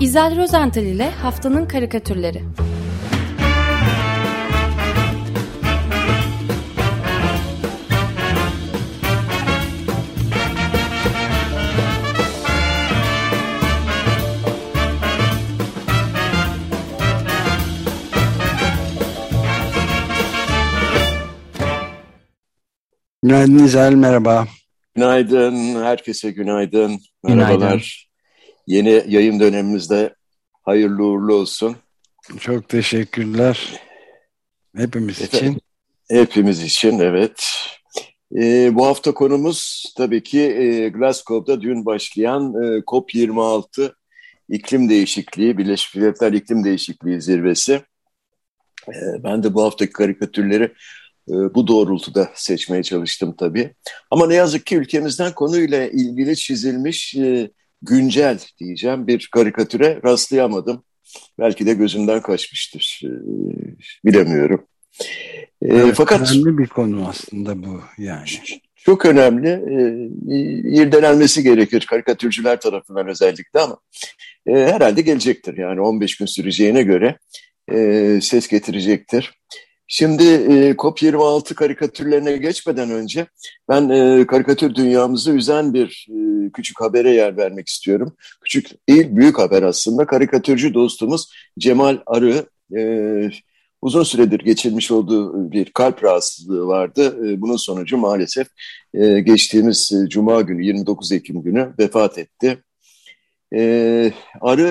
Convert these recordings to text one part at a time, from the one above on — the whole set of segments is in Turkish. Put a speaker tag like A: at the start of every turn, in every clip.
A: İzel Rozental ile Haftanın Karikatürleri
B: Günaydın İzel, merhaba.
C: Günaydın, herkese günaydın. Merhabalar. Günaydın. Yeni yayın dönemimizde hayırlı uğurlu olsun.
B: Çok teşekkürler. Hepimiz Efendim, için.
C: Hepimiz için, evet. Ee, bu hafta konumuz tabii ki e, Glasgow'da dün başlayan e, COP26 iklim değişikliği, Birleşmiş Milletler İklim Değişikliği Zirvesi. E, ben de bu haftaki karikatürleri e, bu doğrultuda seçmeye çalıştım tabii. Ama ne yazık ki ülkemizden konuyla ilgili çizilmiş e, güncel diyeceğim bir karikatüre rastlayamadım. Belki de gözümden kaçmıştır. E, bilemiyorum.
B: Evet, Fakat önemli bir konu aslında bu yani.
C: Çok önemli. irdelenmesi gerekir karikatürcüler tarafından özellikle ama herhalde gelecektir. Yani 15 gün süreceğine göre ses getirecektir. Şimdi e, COP26 karikatürlerine geçmeden önce ben e, karikatür dünyamızı üzen bir e, küçük habere yer vermek istiyorum. Küçük değil, büyük haber aslında. Karikatürcü dostumuz Cemal Arı e, uzun süredir geçirmiş olduğu bir kalp rahatsızlığı vardı. E, bunun sonucu maalesef e, geçtiğimiz e, Cuma günü 29 Ekim günü vefat etti. E, Arı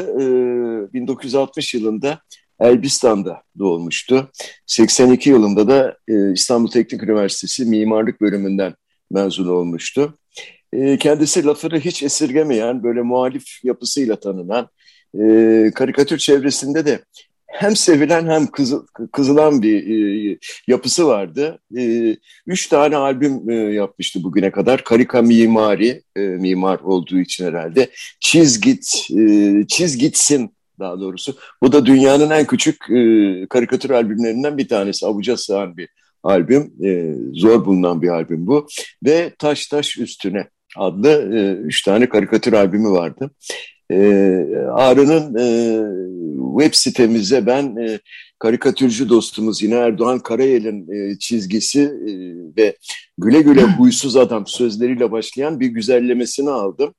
C: e, 1960 yılında Elbistan'da doğmuştu. 82 yılında da e, İstanbul Teknik Üniversitesi Mimarlık Bölümünden mezun olmuştu. E, kendisi lafını hiç esirgemeyen, böyle muhalif yapısıyla tanınan, e, karikatür çevresinde de hem sevilen hem kızı, kızılan bir e, yapısı vardı. E, üç tane albüm e, yapmıştı bugüne kadar. Karika Mimari, e, mimar olduğu için herhalde. Çizgit, e, Çizgitsin daha doğrusu. Bu da dünyanın en küçük e, karikatür albümlerinden bir tanesi. Avuca sığan bir albüm. E, zor bulunan bir albüm bu. Ve Taş Taş Üstüne adlı e, üç tane karikatür albümü vardı. E, Ağrı'nın e, web sitemize ben e, karikatürcü dostumuz yine Erdoğan Karayel'in e, çizgisi e, ve güle güle huysuz adam sözleriyle başlayan bir güzellemesini aldım.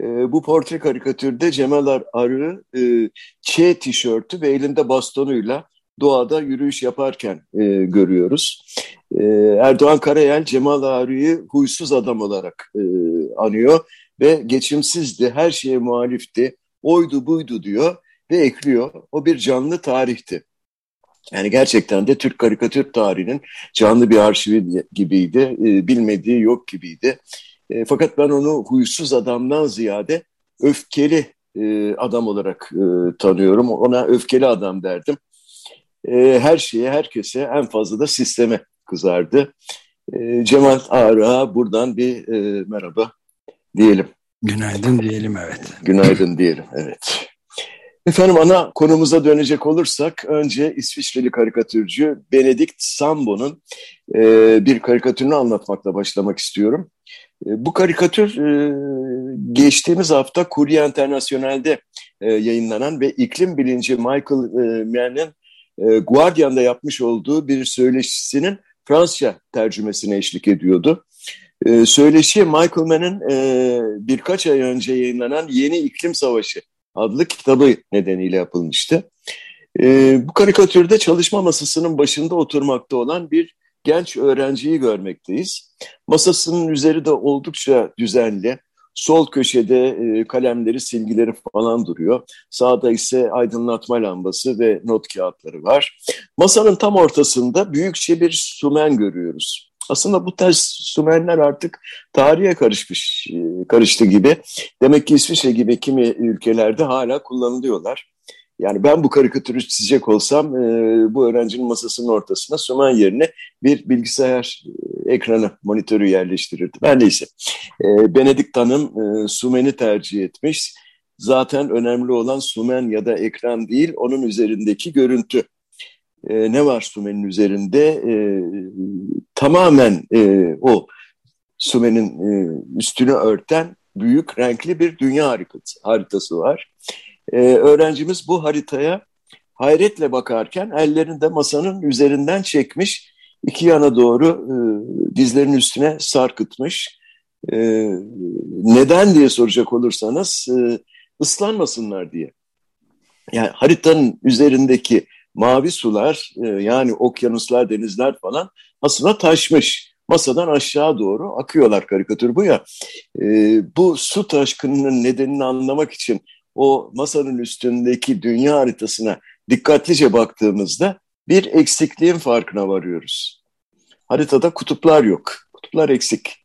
C: E, bu portre karikatürde Cemal Ar Arı e, Ç tişörtü ve elinde bastonuyla doğada yürüyüş yaparken e, görüyoruz. E, Erdoğan Karayel Cemal Arı'yı huysuz adam olarak e, anıyor ve geçimsizdi, her şeye muhalifti, oydu buydu diyor ve ekliyor. O bir canlı tarihti. Yani gerçekten de Türk karikatür tarihinin canlı bir arşivi gibiydi, e, bilmediği yok gibiydi. E, fakat ben onu huysuz adamdan ziyade öfkeli e, adam olarak e, tanıyorum. Ona öfkeli adam derdim. E, her şeye, herkese, en fazla da sisteme kızardı. E, Cemal Ağrı'ya buradan bir e, merhaba diyelim.
B: Günaydın diyelim, evet.
C: Günaydın diyelim, evet. Efendim ana konumuza dönecek olursak önce İsviçreli karikatürcü Benedikt Sambo'nun e, bir karikatürünü anlatmakla başlamak istiyorum. E, bu karikatür e, geçtiğimiz hafta Kurye Internasyonel'de e, yayınlanan ve iklim bilinci Michael Mann'in Guardian'da yapmış olduğu bir söyleşisinin Fransızca tercümesine eşlik ediyordu. Söyleşi Michael Mann'in birkaç ay önce yayınlanan Yeni İklim Savaşı adlı kitabı nedeniyle yapılmıştı. Bu karikatürde çalışma masasının başında oturmakta olan bir genç öğrenciyi görmekteyiz. Masasının üzeri de oldukça düzenli. Sol köşede e, kalemleri, silgileri falan duruyor. Sağda ise aydınlatma lambası ve not kağıtları var. Masanın tam ortasında büyükçe bir sumen görüyoruz. Aslında bu tarz sumenler artık tarihe karışmış, e, karıştı gibi. Demek ki İsviçre gibi kimi ülkelerde hala kullanılıyorlar. Yani ben bu karikatürü çizecek olsam e, bu öğrencinin masasının ortasına Suman yerine bir bilgisayar e, ekranı, monitörü yerleştirirdim. Ben neyse. E, Benedikt Hanım e, Sumen'i tercih etmiş. Zaten önemli olan Sumen ya da ekran değil, onun üzerindeki görüntü. E, ne var Sumen'in üzerinde? E, tamamen e, o Sumen'in e, üstünü örten büyük renkli bir dünya haritası, haritası var. E, öğrencimiz bu haritaya hayretle bakarken ellerini de masanın üzerinden çekmiş, iki yana doğru e, dizlerinin üstüne sarkıtmış. E, neden diye soracak olursanız e, ıslanmasınlar diye. Yani haritanın üzerindeki mavi sular e, yani okyanuslar, denizler falan aslında taşmış. Masadan aşağı doğru akıyorlar karikatür bu ya. E, bu su taşkınının nedenini anlamak için o masanın üstündeki dünya haritasına dikkatlice baktığımızda bir eksikliğin farkına varıyoruz. Haritada kutuplar yok. Kutuplar eksik.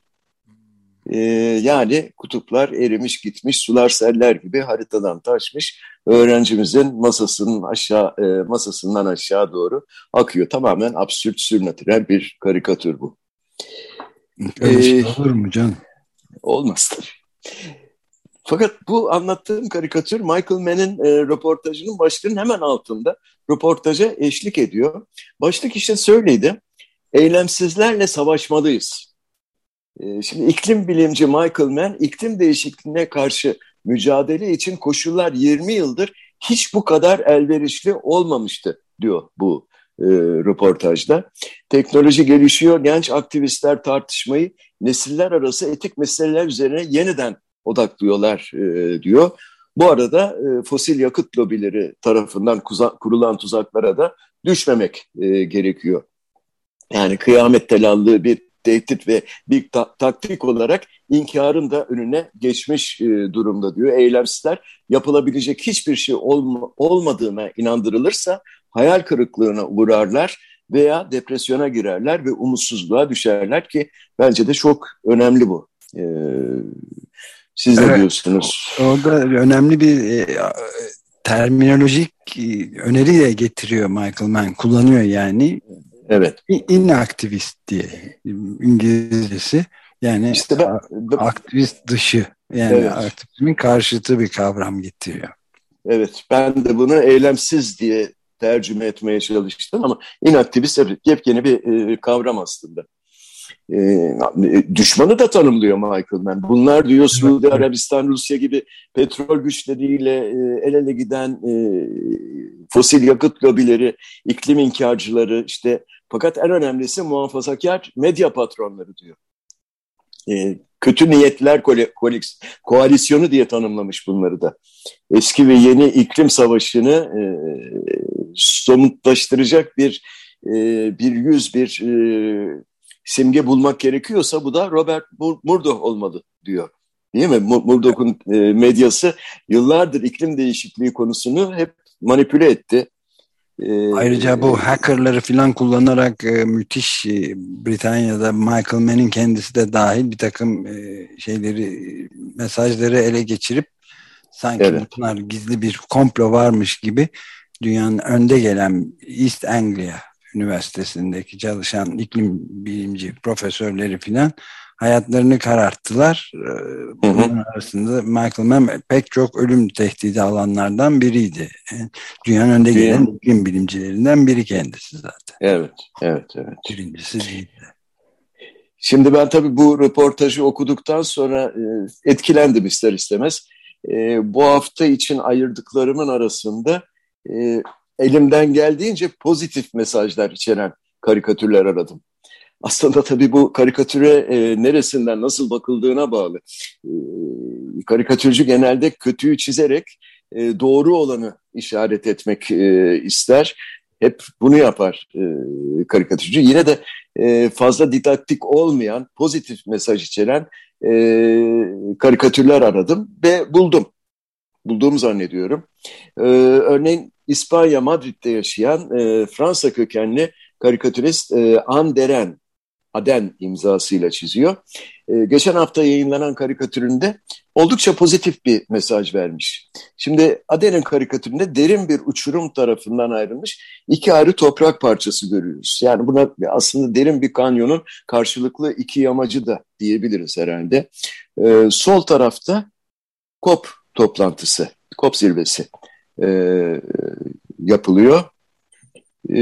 C: Ee, yani kutuplar erimiş gitmiş, sular seller gibi haritadan taşmış. Öğrencimizin masasının aşağı e, masasından aşağı doğru akıyor. Tamamen absürt sürnatürel bir karikatür bu.
B: Öyle şey ee, olur mu can?
C: Olmaz tabii. Fakat bu anlattığım karikatür Michael Mann'in e, röportajının başlığının hemen altında röportaja eşlik ediyor. Başlık işte söyleydi. Eylemsizlerle savaşmalıyız. E, şimdi iklim bilimci Michael Mann iklim değişikliğine karşı mücadele için koşullar 20 yıldır hiç bu kadar elverişli olmamıştı diyor bu e, röportajda. Teknoloji gelişiyor, genç aktivistler tartışmayı nesiller arası etik meseleler üzerine yeniden odaklıyorlar e, diyor. Bu arada e, fosil yakıt lobileri tarafından kurulan tuzaklara da düşmemek e, gerekiyor. Yani kıyamet telallığı bir tehdit ve bir ta taktik olarak inkarın da önüne geçmiş e, durumda diyor. Eylemsizler yapılabilecek hiçbir şey olma, olmadığına inandırılırsa hayal kırıklığına uğrarlar veya depresyona girerler ve umutsuzluğa düşerler ki bence de çok önemli bu. Ee, siz evet, ne diyorsunuz?
B: Orada önemli bir e, terminolojik e, öneri de getiriyor Michael Mann. Kullanıyor yani.
C: Evet.
B: Inaktivist diye İngilizcesi. Yani işte ben, ben, aktivist dışı. Yani evet. aktivizmin karşıtı bir kavram getiriyor.
C: Evet. Ben de bunu eylemsiz diye tercüme etmeye çalıştım ama inaktivist yepyeni bir e, kavram aslında e, düşmanı da tanımlıyor Michael Mann. Bunlar diyor Suudi Arabistan, Rusya gibi petrol güçleriyle e, el ele giden e, fosil yakıt lobileri, iklim inkarcıları işte fakat en önemlisi muhafazakar medya patronları diyor. E, kötü niyetler koalisyonu diye tanımlamış bunları da. Eski ve yeni iklim savaşını e, somutlaştıracak bir e, bir yüz, bir e, simge bulmak gerekiyorsa bu da Robert Murdoch olmalı diyor. Değil mi? Murdoch'un e, medyası yıllardır iklim değişikliği konusunu hep manipüle etti.
B: E, Ayrıca bu hackerları falan kullanarak e, müthiş Britanya'da Michael Mann'in kendisi de dahil bir takım şeyleri mesajları ele geçirip sanki evet. bunlar gizli bir komplo varmış gibi dünyanın önde gelen East Anglia Üniversitesi'ndeki çalışan iklim bilimci profesörleri filan hayatlarını kararttılar. Ee, bunun arasında Michael Mann pek çok ölüm tehdidi alanlardan biriydi. Dünyanın önde gelen iklim bilimcilerinden biri kendisi zaten.
C: Evet, evet, evet.
B: Birincisi değildi.
C: Şimdi ben tabii bu röportajı okuduktan sonra e, etkilendim ister istemez. E, bu hafta için ayırdıklarımın arasında e, elimden geldiğince pozitif mesajlar içeren karikatürler aradım. Aslında tabii bu karikatüre e, neresinden nasıl bakıldığına bağlı. E, karikatürcü genelde kötüyü çizerek e, doğru olanı işaret etmek e, ister. Hep bunu yapar e, karikatürcü. Yine de e, fazla didaktik olmayan, pozitif mesaj içeren e, karikatürler aradım ve buldum. Bulduğumu zannediyorum. E, örneğin İspanya Madrid'de yaşayan e, Fransa kökenli karikatürist e, Deren, Aden imzasıyla çiziyor. E, geçen hafta yayınlanan karikatüründe oldukça pozitif bir mesaj vermiş. Şimdi Aden'in karikatüründe derin bir uçurum tarafından ayrılmış iki ayrı toprak parçası görüyoruz. Yani buna aslında derin bir kanyonun karşılıklı iki yamacı da diyebiliriz herhalde. E, sol tarafta COP toplantısı, COP zirvesi e, yapılıyor. E,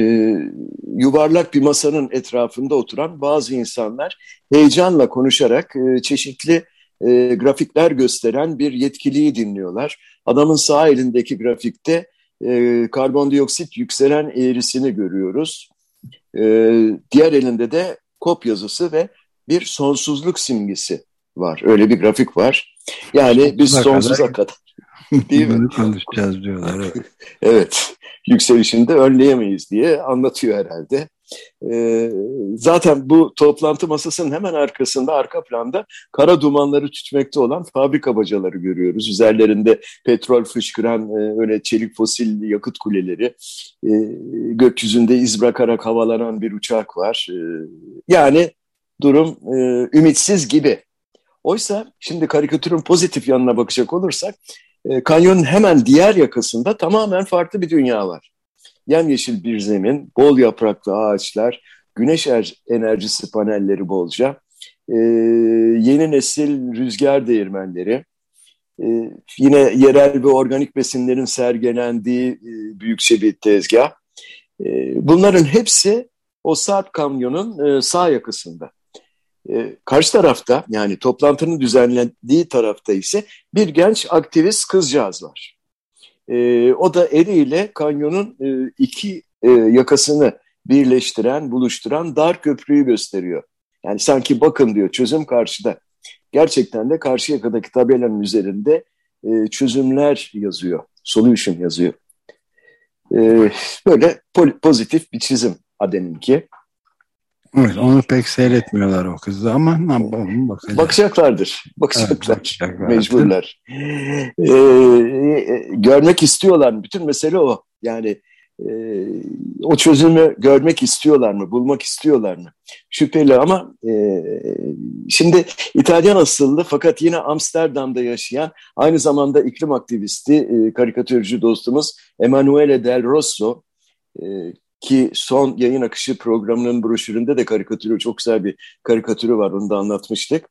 C: yuvarlak bir masanın etrafında oturan bazı insanlar heyecanla konuşarak e, çeşitli e, grafikler gösteren bir yetkiliyi dinliyorlar. Adamın sağ elindeki grafikte e, karbondioksit yükselen eğrisini görüyoruz. E, diğer elinde de kop yazısı ve bir sonsuzluk simgesi var. Öyle bir grafik var. Yani biz sonsuza kadar
B: Değil mi? konuşacağız diyorlar. Evet.
C: evet. Yükselişini de önleyemeyiz diye anlatıyor herhalde. Ee, zaten bu toplantı masasının hemen arkasında, arka planda kara dumanları tütmekte olan fabrika bacaları görüyoruz. Üzerlerinde petrol fışkıran e, öyle çelik fosil yakıt kuleleri, e, gökyüzünde iz bırakarak havalanan bir uçak var. E, yani durum e, ümitsiz gibi. Oysa şimdi karikatürün pozitif yanına bakacak olursak e, kanyonun hemen diğer yakasında tamamen farklı bir dünya var. Yemyeşil bir zemin, bol yapraklı ağaçlar, güneş er, enerjisi panelleri bolca, e, yeni nesil rüzgar değirmenleri, e, yine yerel ve organik besinlerin sergilendiği e, büyükçe bir tezgah. Bunların hepsi o Sarp Kamyon'un sağ yakasında. E, karşı tarafta yani toplantının düzenlendiği tarafta ise bir genç aktivist kızcağız var. E, o da eliyle kanyonun e, iki e, yakasını birleştiren, buluşturan dar köprüyü gösteriyor. Yani sanki bakın diyor çözüm karşıda. Gerçekten de karşı yakadaki tabelanın üzerinde e, çözümler yazıyor, solution yazıyor. E, böyle pozitif bir çizim Aden'inki.
B: Evet, onu pek seyretmiyorlar o kızı ama
C: bakacak. Bakacaklardır. Bakacaklar. Evet, Mecburlar. Ee, görmek istiyorlar. Bütün mesele o. Yani e, o çözümü görmek istiyorlar mı? Bulmak istiyorlar mı? Şüpheli ama e, şimdi İtalyan asıllı fakat yine Amsterdam'da yaşayan aynı zamanda iklim aktivisti, e, karikatürcü dostumuz Emanuele Del Rosso e, ki son yayın akışı programının broşüründe de karikatürü, çok güzel bir karikatürü var, onu da anlatmıştık.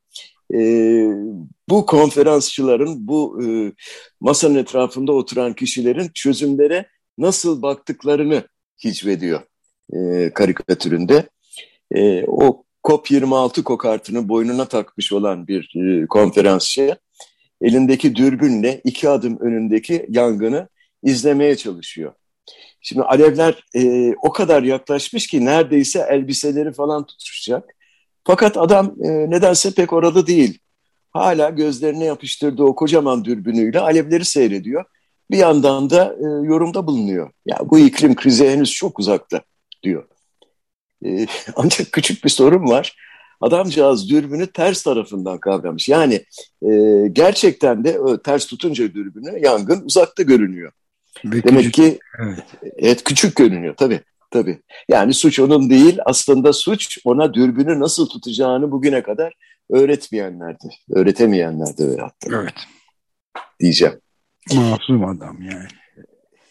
C: E, bu konferansçıların, bu e, masanın etrafında oturan kişilerin çözümlere nasıl baktıklarını hicvediyor e, karikatüründe. E, o COP26 kokartını boynuna takmış olan bir e, konferansçı elindeki dürbünle iki adım önündeki yangını izlemeye çalışıyor. Şimdi alevler e, o kadar yaklaşmış ki neredeyse elbiseleri falan tutuşacak. Fakat adam e, nedense pek orada değil. Hala gözlerine yapıştırdığı o kocaman dürbünüyle alevleri seyrediyor. Bir yandan da e, yorumda bulunuyor. Ya bu iklim krizi henüz çok uzakta diyor. E, ancak küçük bir sorun var. Adamcağız dürbünü ters tarafından kavramış. Yani e, gerçekten de ters tutunca dürbünü yangın uzakta görünüyor. Ve Demek küçük, ki evet. evet küçük görünüyor tabii. Tabii. Yani suç onun değil aslında suç ona dürbünü nasıl tutacağını bugüne kadar öğretmeyenlerdi. Öğretemeyenlerdi ve hatta.
B: Evet.
C: Diyeceğim.
B: Masum adam yani.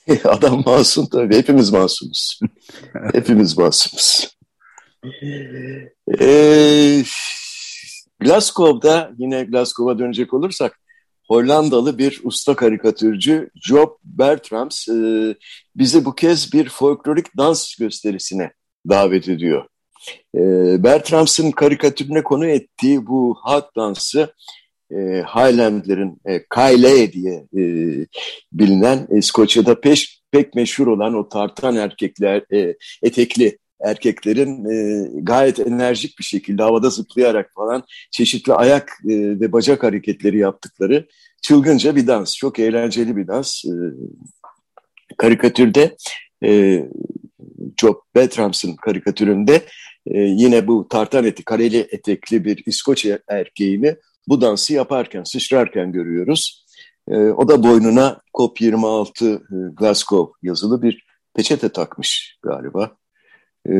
C: adam masum tabii. Hepimiz masumuz. Hepimiz masumuz. Ee, Glasgow'da yine Glasgow'a dönecek olursak Hollandalı bir usta karikatürcü Job Bertrams e, bizi bu kez bir folklorik dans gösterisine davet ediyor. E, Bertrams'ın karikatürüne konu ettiği bu halk dansı e, Highland'lerin e, Kayle diye e, bilinen İskoçya'da peş, pek meşhur olan o tartan erkekler, e, etekli erkeklerin e, gayet enerjik bir şekilde havada zıplayarak falan çeşitli ayak e, ve bacak hareketleri yaptıkları çılgınca bir dans. Çok eğlenceli bir dans. E, karikatürde e, Job Bertrams'ın karikatüründe e, yine bu tartan eti, kareli etekli bir İskoç erkeğini bu dansı yaparken, sıçrarken görüyoruz. E, o da boynuna COP26 e, Glasgow yazılı bir peçete takmış galiba e,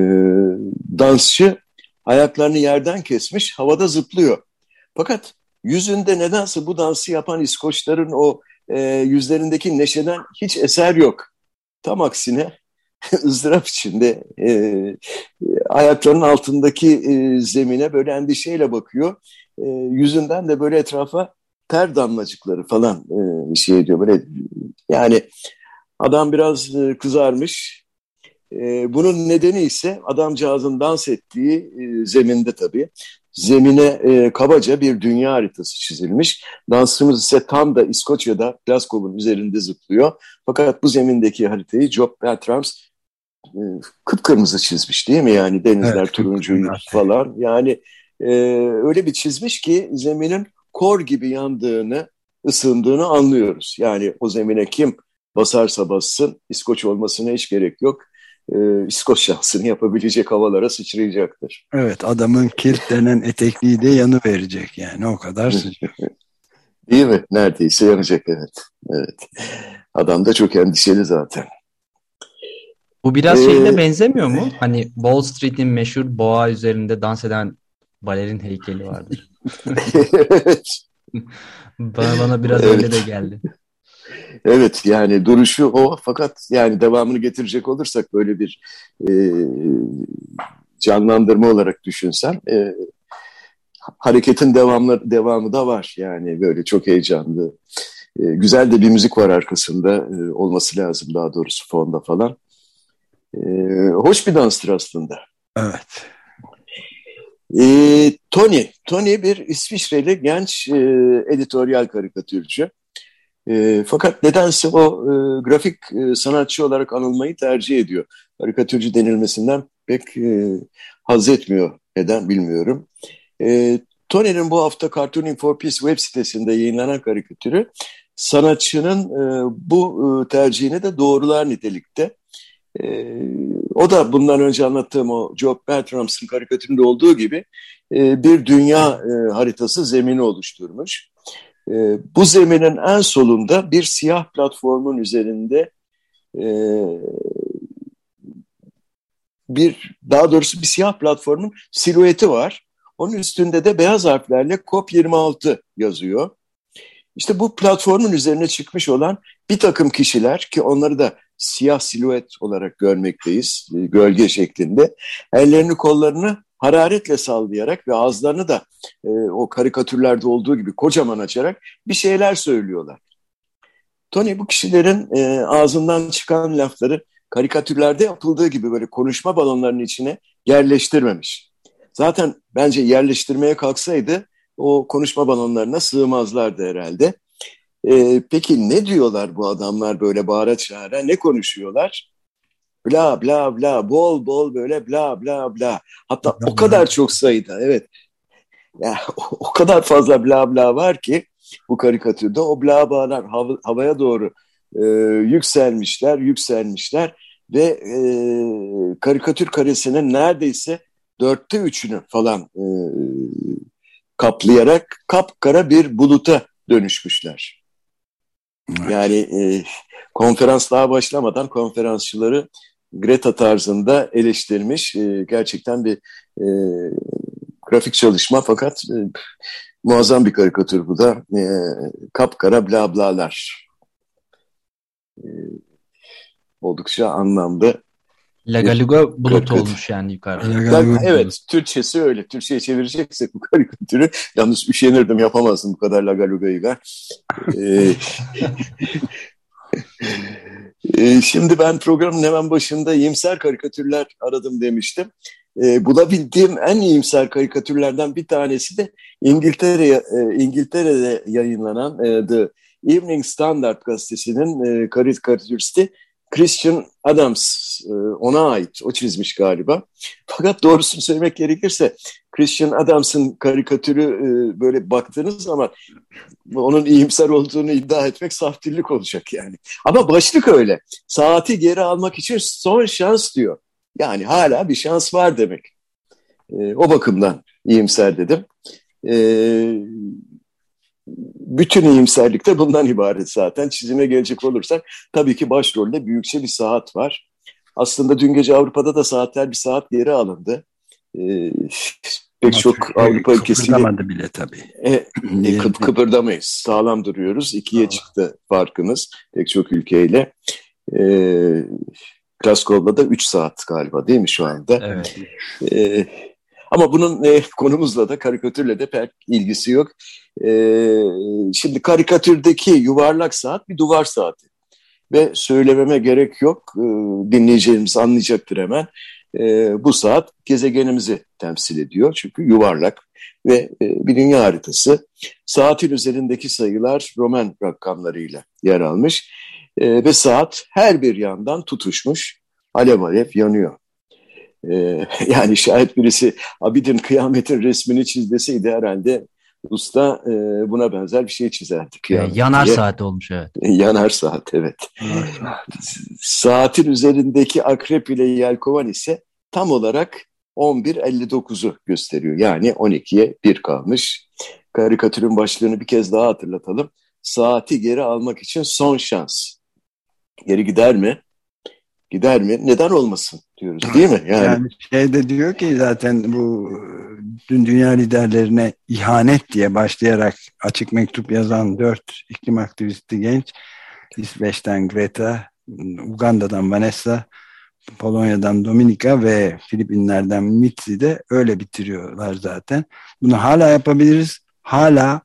C: dansçı ayaklarını yerden kesmiş, havada zıplıyor. Fakat yüzünde nedense bu dansı yapan İskoçların o e, yüzlerindeki neşeden hiç eser yok. Tam aksine ızdırap içinde e, ayaklarının altındaki e, zemine böyle endişeyle bakıyor. E, yüzünden de böyle etrafa ter damlacıkları falan e, şey ediyor. Böyle yani adam biraz e, kızarmış, e, bunun nedeni ise adamcağızın dans ettiği e, zeminde tabii. zemine e, kabaca bir dünya haritası çizilmiş. Dansçımız ise tam da İskoçya'da Glasgow'un üzerinde zıplıyor. Fakat bu zemindeki haritayı Job Bertrams e, kıpkırmızı çizmiş değil mi? Yani denizler evet, turuncu falan. Yani e, öyle bir çizmiş ki zeminin kor gibi yandığını, ısındığını anlıyoruz. Yani o zemine kim basarsa bassın, İskoç olmasına hiç gerek yok. E, İskoç şansını yapabilecek havalara sıçrayacaktır.
B: Evet, adamın kirt denen etekliği de yanı verecek yani o kadar sıcak.
C: Değil mi? Neredeyse yanacak evet. Evet. Adam da çok endişeli zaten.
D: Bu biraz ee, şeyine benzemiyor mu? Hani Wall Street'in meşhur boğa üzerinde dans eden balerin heykeli vardır. bana, bana biraz evet. öyle de geldi.
C: Evet yani duruşu o fakat yani devamını getirecek olursak böyle bir e, canlandırma olarak düşünsen e, hareketin devamlı, devamı da var yani böyle çok heyecanlı. E, güzel de bir müzik var arkasında e, olması lazım daha doğrusu fonda falan. E, hoş bir danstır aslında.
B: Evet.
C: E, Tony, Tony bir İsviçreli genç e, editoryal karikatürcü. E, fakat nedense o e, grafik e, sanatçı olarak anılmayı tercih ediyor. Karikatürcü denilmesinden pek e, haz etmiyor. Neden bilmiyorum. E, Tony'nin bu hafta Cartooning for Peace web sitesinde yayınlanan karikatürü sanatçının e, bu e, tercihine de doğrular nitelikte. E, o da bundan önce anlattığım o Job Bertrams'ın karikatüründe olduğu gibi e, bir dünya e, haritası zemini oluşturmuş. E, bu zeminin en solunda bir siyah platformun üzerinde e, bir daha doğrusu bir siyah platformun silüeti var. Onun üstünde de beyaz harflerle COP26 yazıyor. İşte bu platformun üzerine çıkmış olan bir takım kişiler ki onları da siyah silüet olarak görmekteyiz, e, gölge şeklinde. Ellerini kollarını hararetle sallayarak ve ağızlarını da e, o karikatürlerde olduğu gibi kocaman açarak bir şeyler söylüyorlar. Tony bu kişilerin e, ağzından çıkan lafları karikatürlerde yapıldığı gibi böyle konuşma balonlarının içine yerleştirmemiş. Zaten bence yerleştirmeye kalksaydı o konuşma balonlarına sığmazlardı herhalde. E, peki ne diyorlar bu adamlar böyle bağıra çağıra? Ne konuşuyorlar? Bla bla bla, bol bol böyle bla bla bla. Hatta o kadar çok sayıda, evet. Ya, o, o kadar fazla bla bla var ki bu karikatürde o bla blalar hav havaya doğru e, yükselmişler, yükselmişler ve e, karikatür karesinin neredeyse dörtte üçünü falan e, kaplayarak kapkara bir buluta dönüşmüşler. Yani e, konferans daha başlamadan konferansçıları Greta tarzında eleştirmiş. E, gerçekten bir e, grafik çalışma fakat e, muazzam bir karikatür bu da. E, kapkara bla blalar. E, oldukça anlamlı
D: Lagaluga bulut olmuş yani yukarıda.
C: Ben, evet, Türkçesi öyle. Türkçe'ye çevireceksek bu karikatürü. Yalnız üşenirdim, yapamazdım bu kadar Lagaluga'yı ben. ee, şimdi ben programın hemen başında iyimser karikatürler aradım demiştim. E, bulabildiğim en iyimser karikatürlerden bir tanesi de İngiltere, e, İngiltere'de yayınlanan e, The Evening Standard gazetesinin e, karikatüristi Christian Adams e, ona ait. O çizmiş galiba. Fakat doğrusunu söylemek gerekirse Christian Adams'ın karikatürü e, böyle baktığınız zaman onun iyimser olduğunu iddia etmek saftirlik olacak yani. Ama başlık öyle. Saati geri almak için son şans diyor. Yani hala bir şans var demek. E, o bakımdan iyimser dedim. Bütün iyimserlik de bundan ibaret zaten. Çizime gelecek olursak tabii ki başrolde büyükçe bir saat var. Aslında dün gece Avrupa'da da saatler bir saat geri alındı. Ee, pek çok Avrupa ülkesiyle...
B: bile tabii.
C: E, e, kıp, kıpırdamayız. Sağlam duruyoruz. İkiye tamam. çıktı farkımız pek çok ülkeyle. Ee, Glasgow'da da 3 saat galiba değil mi şu anda?
D: Evet.
C: Ee, ama bunun e, konumuzla da karikatürle de pek ilgisi yok. E, şimdi karikatürdeki yuvarlak saat bir duvar saati. Ve söylememe gerek yok. E, dinleyicilerimiz anlayacaktır hemen. E, bu saat gezegenimizi temsil ediyor çünkü yuvarlak ve e, bir dünya haritası. Saatin üzerindeki sayılar Roman rakamlarıyla yer almış e, ve saat her bir yandan tutuşmuş, alev alev yanıyor. E, yani şayet birisi Abidin kıyametin resmini çiz deseydi herhalde usta e, buna benzer bir şey çizerdi.
D: Kıyamet yanar diye. saat olmuş evet.
C: Yanar saat evet. Saatin üzerindeki akrep ile yelkovan ise tam olarak 11.59'u gösteriyor. Yani 12'ye 1 kalmış. Karikatürün başlığını bir kez daha hatırlatalım. Saati geri almak için son şans. Geri gider mi? Gider mi? Neden olmasın diyoruz değil mi?
B: Yani, yani şey de diyor ki zaten bu dün dünya liderlerine ihanet diye başlayarak açık mektup yazan dört iklim aktivisti genç İsveç'ten Greta, Uganda'dan Vanessa, Polonya'dan Dominika ve Filipinler'den Mitzi de öyle bitiriyorlar zaten. Bunu hala yapabiliriz. Hala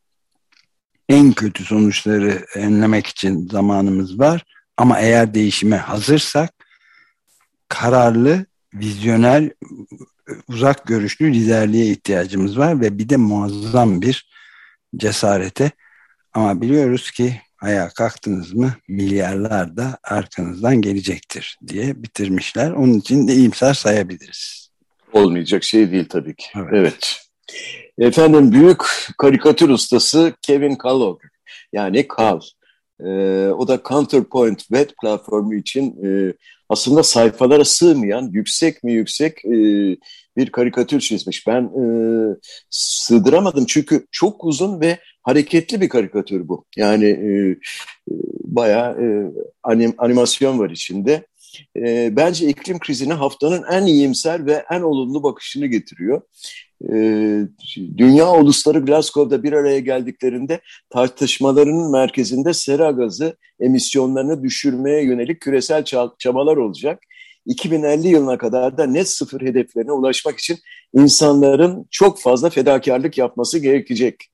B: en kötü sonuçları önlemek için zamanımız var. Ama eğer değişime hazırsak kararlı, vizyoner, uzak görüşlü liderliğe ihtiyacımız var ve bir de muazzam bir cesarete. Ama biliyoruz ki ayağa kalktınız mı milyarlar da arkanızdan gelecektir diye bitirmişler. Onun için de iyimser sayabiliriz.
C: Olmayacak şey değil tabii ki. Evet. evet. Efendim büyük karikatür ustası Kevin Kellogg yani Kal. Ee, o da Counterpoint web platformu için e, aslında sayfalara sığmayan yüksek mi yüksek e, bir karikatür çizmiş. Ben e, sığdıramadım çünkü çok uzun ve hareketli bir karikatür bu. Yani e, e, bayağı e, anim, animasyon var içinde. E, bence iklim krizine haftanın en iyimser ve en olumlu bakışını getiriyor. E, dünya ulusları Glasgow'da bir araya geldiklerinde tartışmalarının merkezinde sera gazı emisyonlarını düşürmeye yönelik küresel çabalar olacak. 2050 yılına kadar da net sıfır hedeflerine ulaşmak için insanların çok fazla fedakarlık yapması gerekecek.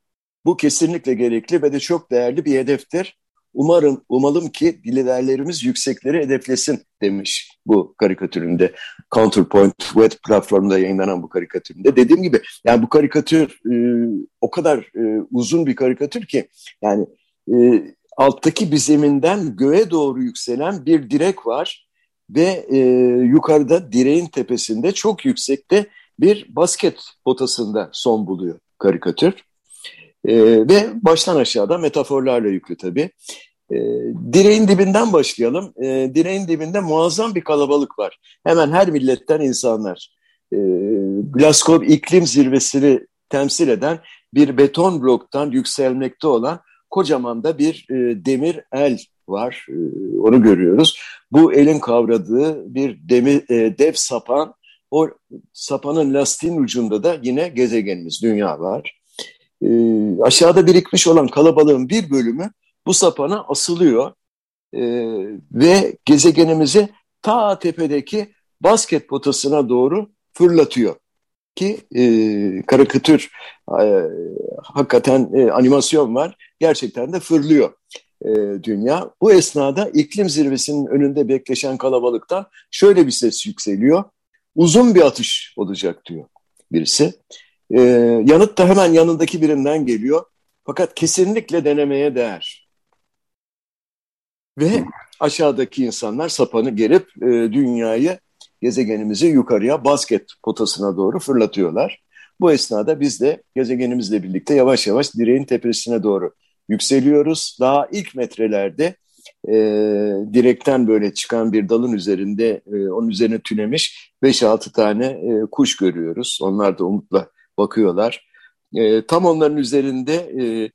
C: Bu kesinlikle gerekli ve de çok değerli bir hedeftir. Umarım, umalım ki liderlerimiz yüksekleri hedeflesin demiş bu karikatüründe. Counterpoint web platformunda yayınlanan bu karikatüründe. Dediğim gibi yani bu karikatür e, o kadar e, uzun bir karikatür ki yani e, alttaki bir zeminden göğe doğru yükselen bir direk var ve e, yukarıda direğin tepesinde çok yüksekte bir basket potasında son buluyor karikatür. E, ve baştan aşağıda metaforlarla yüklü tabii. E, direğin dibinden başlayalım. E, direğin dibinde muazzam bir kalabalık var. Hemen her milletten insanlar. E, Glasgow iklim zirvesini temsil eden bir beton bloktan yükselmekte olan kocaman da bir e, demir el var. E, onu görüyoruz. Bu elin kavradığı bir demir, e, dev sapan. O sapanın lastiğin ucunda da yine gezegenimiz, dünya var e, aşağıda birikmiş olan kalabalığın bir bölümü bu sapana asılıyor e, ve gezegenimizi ta tepedeki basket potasına doğru fırlatıyor. Ki e, karikatür e, hakikaten e, animasyon var gerçekten de fırlıyor e, dünya. Bu esnada iklim zirvesinin önünde bekleşen kalabalıktan şöyle bir ses yükseliyor. Uzun bir atış olacak diyor birisi. E, yanıt da hemen yanındaki birinden geliyor. Fakat kesinlikle denemeye değer. Ve aşağıdaki insanlar sapanı gerip e, dünyayı, gezegenimizi yukarıya basket potasına doğru fırlatıyorlar. Bu esnada biz de gezegenimizle birlikte yavaş yavaş direğin tepesine doğru yükseliyoruz. Daha ilk metrelerde e, direkten böyle çıkan bir dalın üzerinde e, onun üzerine tünemiş 5-6 tane e, kuş görüyoruz. Onlar da umutla bakıyorlar. E, tam onların üzerinde e,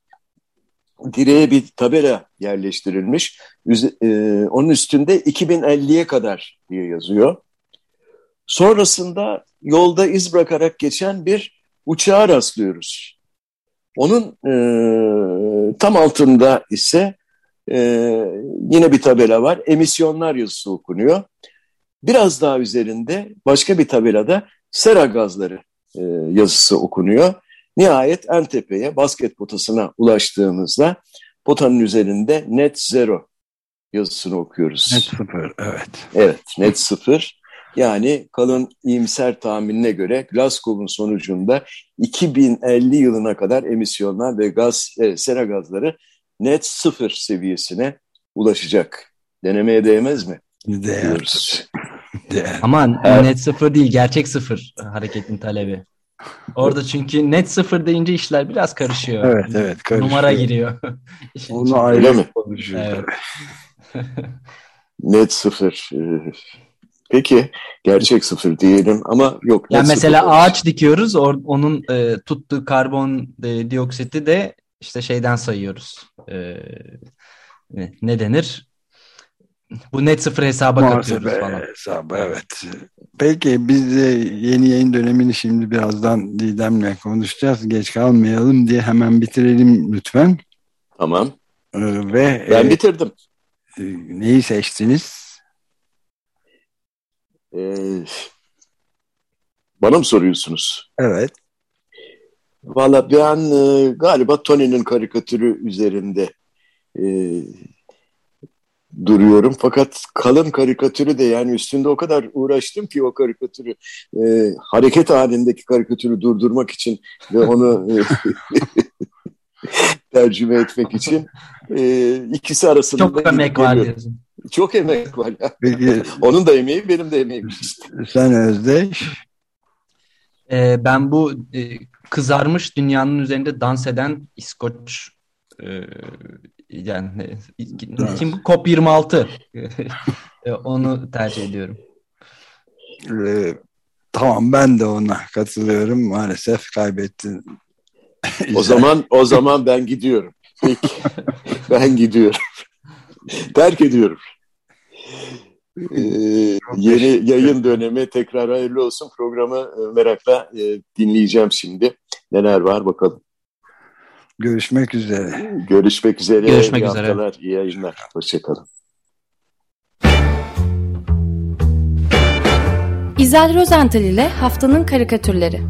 C: direğe bir tabela yerleştirilmiş. Üze, e, onun üstünde 2050'ye kadar diye yazıyor. Sonrasında yolda iz bırakarak geçen bir uçağa rastlıyoruz. Onun e, tam altında ise e, yine bir tabela var. Emisyonlar yazısı okunuyor. Biraz daha üzerinde başka bir tabelada sera gazları e, yazısı okunuyor. Nihayet en tepeye basket potasına ulaştığımızda potanın üzerinde net zero yazısını okuyoruz.
B: Net sıfır, evet.
C: Evet, net sıfır. Yani kalın iyimser tahminine göre Glasgow'un sonucunda 2050 yılına kadar emisyonlar ve gaz, e, sera gazları net sıfır seviyesine ulaşacak. Denemeye değmez mi?
B: Değer.
C: Diyoruz.
B: Değer.
D: Ama
C: Evet.
D: net sıfır değil, gerçek sıfır hareketin talebi. Orada çünkü net sıfır deyince işler biraz karışıyor.
B: Evet evet. karışıyor.
D: Numara giriyor.
B: Onu ayrı
C: mi?
B: konuşuyoruz.
D: Evet.
C: Net sıfır. Ee, Peki gerçek sıfır diyelim ama yok.
D: Yani
C: net
D: mesela
C: sıfır.
D: ağaç dikiyoruz, or- onun e, tuttuğu karbon e, dioksiti de işte şeyden sayıyoruz. E, ne denir? Bu net sıfır hesaba katıyoruz
B: Muhasebe
D: falan.
B: hesabı evet. Peki biz de yeni yayın dönemini şimdi birazdan Didem'le konuşacağız. Geç kalmayalım diye hemen bitirelim lütfen.
C: Tamam.
B: Ee, ve
C: Ben
B: e,
C: bitirdim.
B: e, neyi seçtiniz?
C: Ee, bana mı soruyorsunuz?
B: Evet.
C: Valla ben e, galiba Tony'nin karikatürü üzerinde e, duruyorum. Fakat kalın karikatürü de yani üstünde o kadar uğraştım ki o karikatürü e, hareket halindeki karikatürü durdurmak için ve onu e, tercüme etmek için e, ikisi arasında
D: Çok emek var diyorsun.
C: Çok emek var. ya.
B: Peki
C: Onun da emeği benim de emeğim işte.
B: sen Özdeş.
D: E, ben bu e, kızarmış dünyanın üzerinde dans eden İskoç e, yani kim bu? COP26 E, onu tercih ediyorum.
B: Ee, tamam ben de ona katılıyorum. Maalesef kaybettin.
C: O zaman o zaman ben gidiyorum. Peki. ben gidiyorum. Terk ediyorum. Ee, yeni yayın dönemi tekrar hayırlı olsun. Programı e, merakla e, dinleyeceğim şimdi. Neler var bakalım.
B: Görüşmek üzere.
C: Görüşmek üzere.
D: Görüşmek
C: iyi
D: üzere.
C: haftalar, iyi yayınlar. Hoşçakalın.
A: İzel Rozental ile Haftanın Karikatürleri